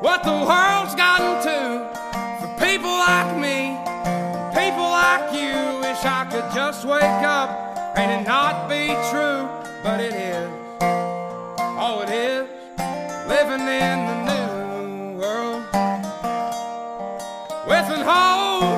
what the world's gotten to for people like me, people like you. Wish I could just wake up and it not be true, but it is. Oh, it is living in the new world with an whole